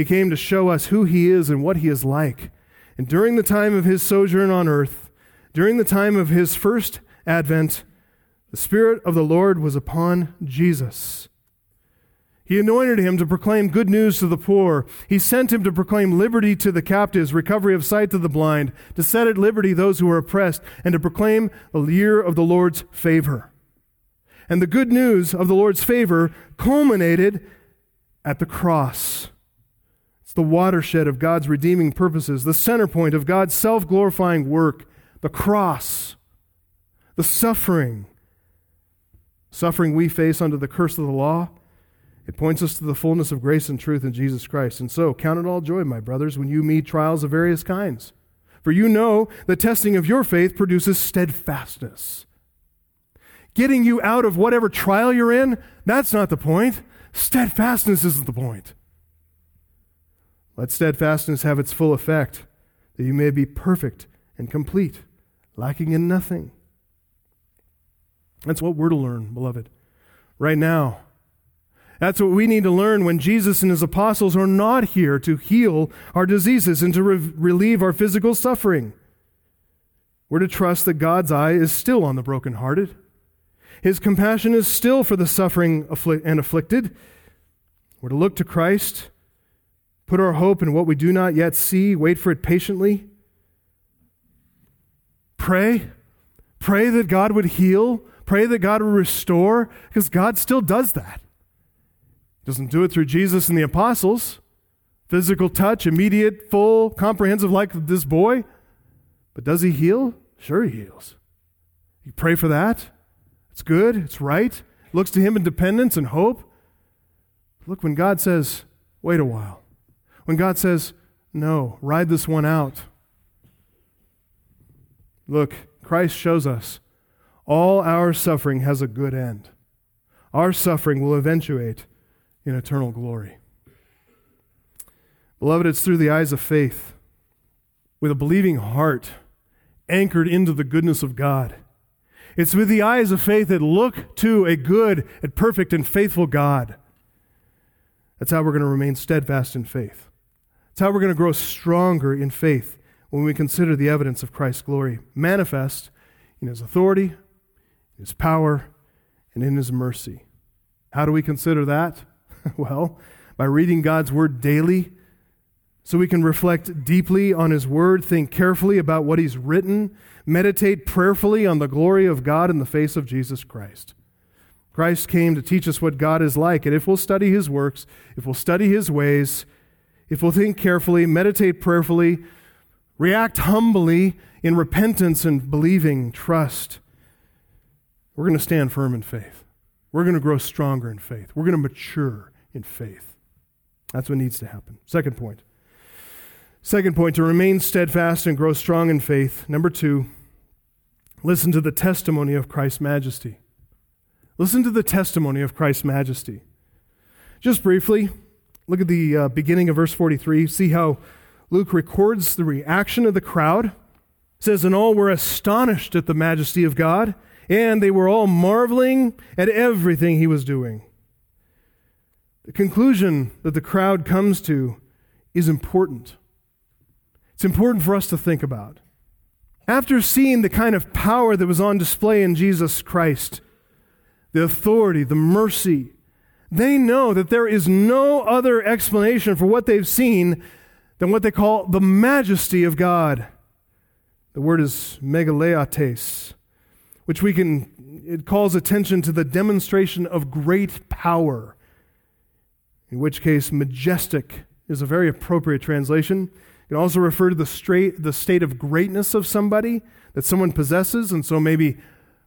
He came to show us who he is and what he is like. And during the time of his sojourn on earth, during the time of his first Advent, the Spirit of the Lord was upon Jesus. He anointed him to proclaim good news to the poor. He sent him to proclaim liberty to the captives, recovery of sight to the blind, to set at liberty those who are oppressed, and to proclaim the year of the Lord's favor. And the good news of the Lord's favor culminated at the cross. It's the watershed of God's redeeming purposes, the center point of God's self glorifying work, the cross the suffering, suffering we face under the curse of the law, it points us to the fullness of grace and truth in Jesus Christ. And so, count it all joy, my brothers, when you meet trials of various kinds. For you know the testing of your faith produces steadfastness. Getting you out of whatever trial you're in, that's not the point. Steadfastness isn't the point. Let steadfastness have its full effect, that you may be perfect and complete, lacking in nothing. That's what we're to learn, beloved. right now. That's what we need to learn when Jesus and his apostles are not here to heal our diseases and to re- relieve our physical suffering. We're to trust that God's eye is still on the brokenhearted. His compassion is still for the suffering and afflicted. We're to look to Christ, put our hope in what we do not yet see, wait for it patiently. Pray. Pray that God would heal. Pray that God would restore, because God still does that. Doesn't do it through Jesus and the apostles. Physical touch, immediate, full, comprehensive, like this boy. But does he heal? Sure, he heals. You pray for that. It's good. It's right. Looks to him in dependence and hope. Look, when God says, wait a while, when God says, no, ride this one out. Look, Christ shows us all our suffering has a good end. Our suffering will eventuate in eternal glory. Beloved, it's through the eyes of faith, with a believing heart anchored into the goodness of God. It's with the eyes of faith that look to a good and perfect and faithful God. That's how we're going to remain steadfast in faith. That's how we're going to grow stronger in faith when we consider the evidence of Christ's glory manifest in his authority, his power, and in his mercy. How do we consider that? [laughs] well, by reading God's word daily, so we can reflect deeply on his word, think carefully about what he's written, meditate prayerfully on the glory of God in the face of Jesus Christ. Christ came to teach us what God is like, and if we'll study his works, if we'll study his ways, if we'll think carefully, meditate prayerfully, react humbly in repentance and believing trust, we're going to stand firm in faith. We're going to grow stronger in faith. We're going to mature in faith. That's what needs to happen. Second point. Second point to remain steadfast and grow strong in faith. Number two, listen to the testimony of Christ's majesty. Listen to the testimony of Christ's majesty. Just briefly, look at the uh, beginning of verse 43. See how Luke records the reaction of the crowd. It says, And all were astonished at the majesty of God, and they were all marveling at everything he was doing. The conclusion that the crowd comes to is important. It's important for us to think about. After seeing the kind of power that was on display in Jesus Christ, the authority, the mercy, they know that there is no other explanation for what they've seen than what they call the majesty of God. The word is megaleiotes, which we can, it calls attention to the demonstration of great power in which case majestic is a very appropriate translation. It can also refer to the, straight, the state of greatness of somebody that someone possesses, and so maybe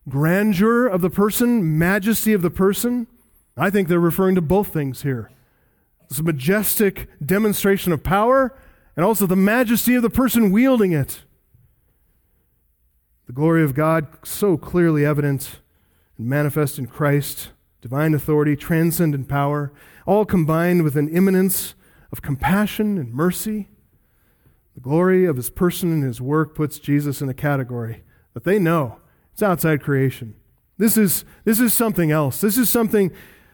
grandeur of the person, majesty of the person. I think they're referring to both things here. This majestic demonstration of power and also the majesty of the person wielding it. The glory of God so clearly evident and manifest in Christ, divine authority, transcendent power all combined with an immanence of compassion and mercy. The glory of his person and his work puts Jesus in a category that they know it's outside creation. This is, this is something else. This is something,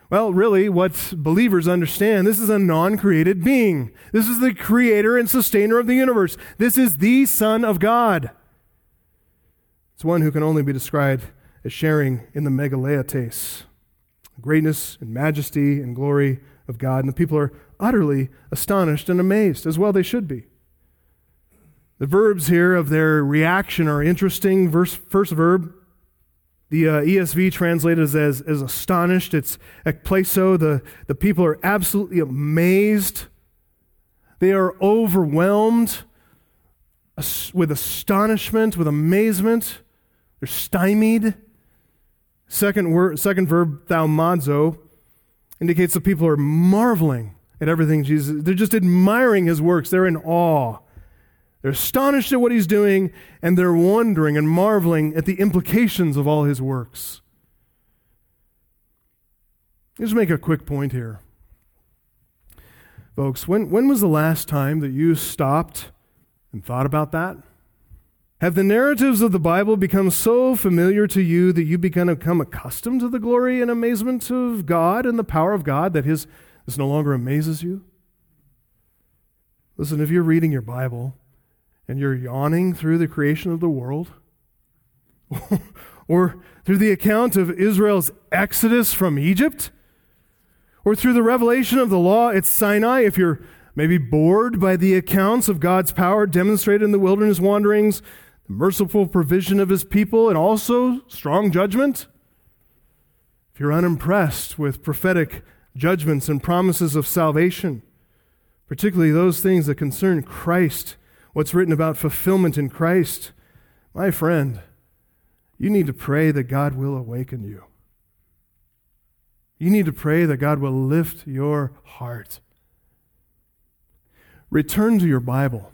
well, really, what believers understand. This is a non created being. This is the creator and sustainer of the universe. This is the Son of God. It's one who can only be described as sharing in the megaleiotes, greatness and majesty and glory of God. And the people are utterly astonished and amazed, as well they should be. The verbs here of their reaction are interesting. Verse, first verb, the uh, ESV translated as, as, as astonished. It's ekplesso. The, the people are absolutely amazed. They are overwhelmed with astonishment, with amazement. They're stymied. Second, word, second verb, thaumazo, indicates that people are marveling at everything Jesus. They're just admiring his works. They're in awe. They're astonished at what he's doing, and they're wondering and marveling at the implications of all his works. Let me just make a quick point here. Folks, when, when was the last time that you stopped and thought about that? Have the narratives of the Bible become so familiar to you that you become accustomed to the glory and amazement of God and the power of God that his, this no longer amazes you? Listen, if you're reading your Bible and you're yawning through the creation of the world, [laughs] or through the account of Israel's exodus from Egypt, or through the revelation of the law at Sinai, if you're maybe bored by the accounts of God's power demonstrated in the wilderness wanderings, the merciful provision of his people, and also strong judgment? If you're unimpressed with prophetic judgments and promises of salvation, particularly those things that concern Christ, what's written about fulfillment in Christ, my friend, you need to pray that God will awaken you. You need to pray that God will lift your heart. Return to your Bible.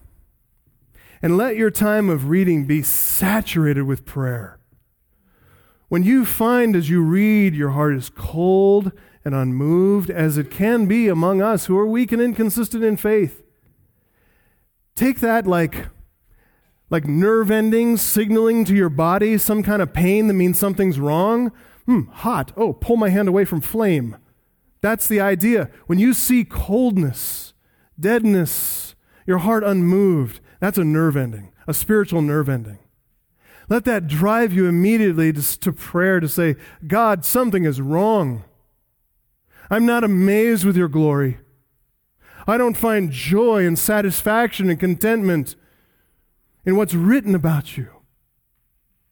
And let your time of reading be saturated with prayer. When you find as you read your heart is cold and unmoved, as it can be among us who are weak and inconsistent in faith, take that like, like nerve endings signaling to your body some kind of pain that means something's wrong. Hmm, hot. Oh, pull my hand away from flame. That's the idea. When you see coldness, deadness, your heart unmoved, that's a nerve ending, a spiritual nerve ending. Let that drive you immediately to, to prayer to say, God, something is wrong. I'm not amazed with your glory. I don't find joy and satisfaction and contentment in what's written about you.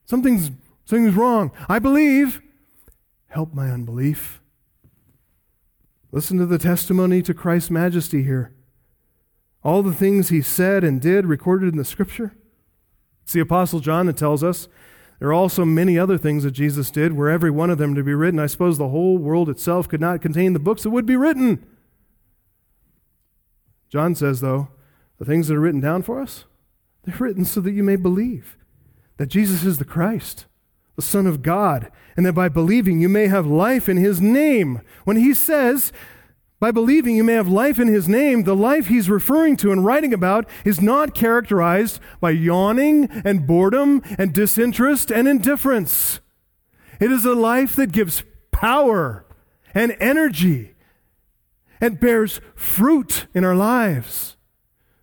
Something's, something's wrong. I believe. Help my unbelief. Listen to the testimony to Christ's majesty here all the things he said and did recorded in the scripture? It's the Apostle John that tells us there are also many other things that Jesus did, were every one of them to be written. I suppose the whole world itself could not contain the books that would be written. John says, though, the things that are written down for us, they're written so that you may believe that Jesus is the Christ, the Son of God, and that by believing you may have life in his name. When he says by believing you may have life in his name, the life he's referring to and writing about is not characterized by yawning and boredom and disinterest and indifference. It is a life that gives power and energy and bears fruit in our lives.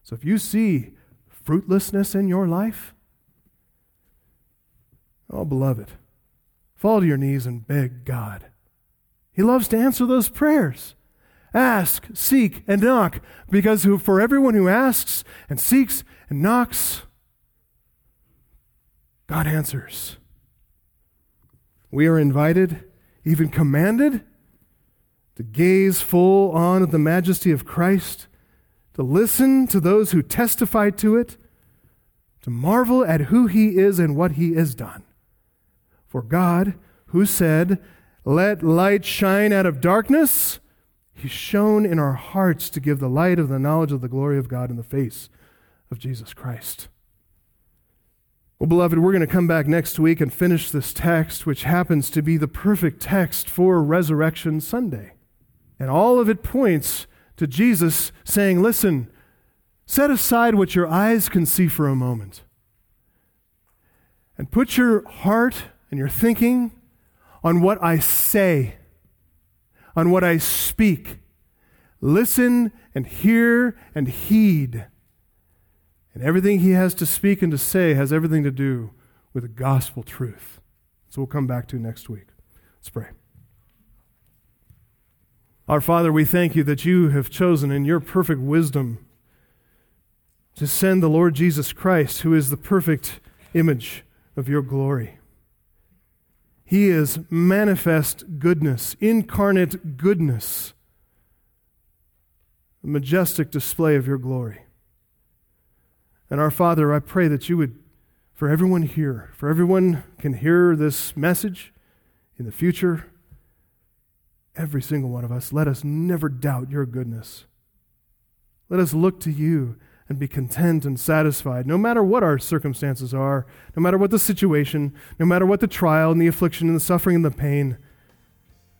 So if you see fruitlessness in your life, oh, beloved, fall to your knees and beg God. He loves to answer those prayers. Ask, seek, and knock, because for everyone who asks and seeks and knocks, God answers. We are invited, even commanded, to gaze full on at the majesty of Christ, to listen to those who testify to it, to marvel at who he is and what he has done. For God, who said, Let light shine out of darkness, he shone in our hearts to give the light of the knowledge of the glory of God in the face of Jesus Christ. Well, beloved, we're going to come back next week and finish this text, which happens to be the perfect text for Resurrection Sunday. And all of it points to Jesus saying, Listen, set aside what your eyes can see for a moment and put your heart and your thinking on what I say on what I speak. Listen and hear and heed. And everything he has to speak and to say has everything to do with the gospel truth. So we'll come back to next week. Let's pray. Our Father, we thank you that you have chosen in your perfect wisdom to send the Lord Jesus Christ, who is the perfect image of your glory. He is manifest goodness, incarnate goodness, a majestic display of your glory. And our Father, I pray that you would, for everyone here, for everyone can hear this message in the future, every single one of us, let us never doubt your goodness. Let us look to you and be content and satisfied, no matter what our circumstances are, no matter what the situation, no matter what the trial and the affliction and the suffering and the pain.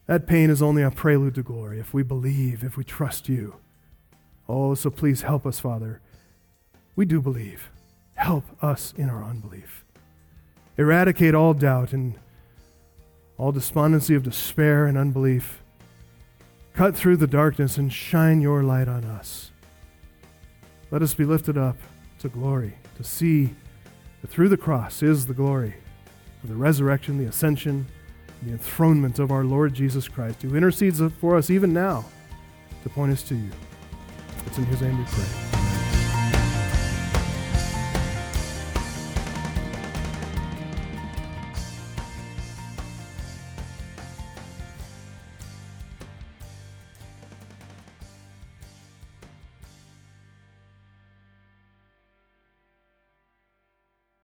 That pain is only a prelude to glory if we believe, if we trust you. Oh, so please help us, Father. We do believe. Help us in our unbelief. Eradicate all doubt and all despondency of despair and unbelief. Cut through the darkness and shine your light on us. Let us be lifted up to glory, to see that through the cross is the glory of the resurrection, the ascension, the enthronement of our Lord Jesus Christ, who intercedes for us even now to point us to you. It's in his name we pray.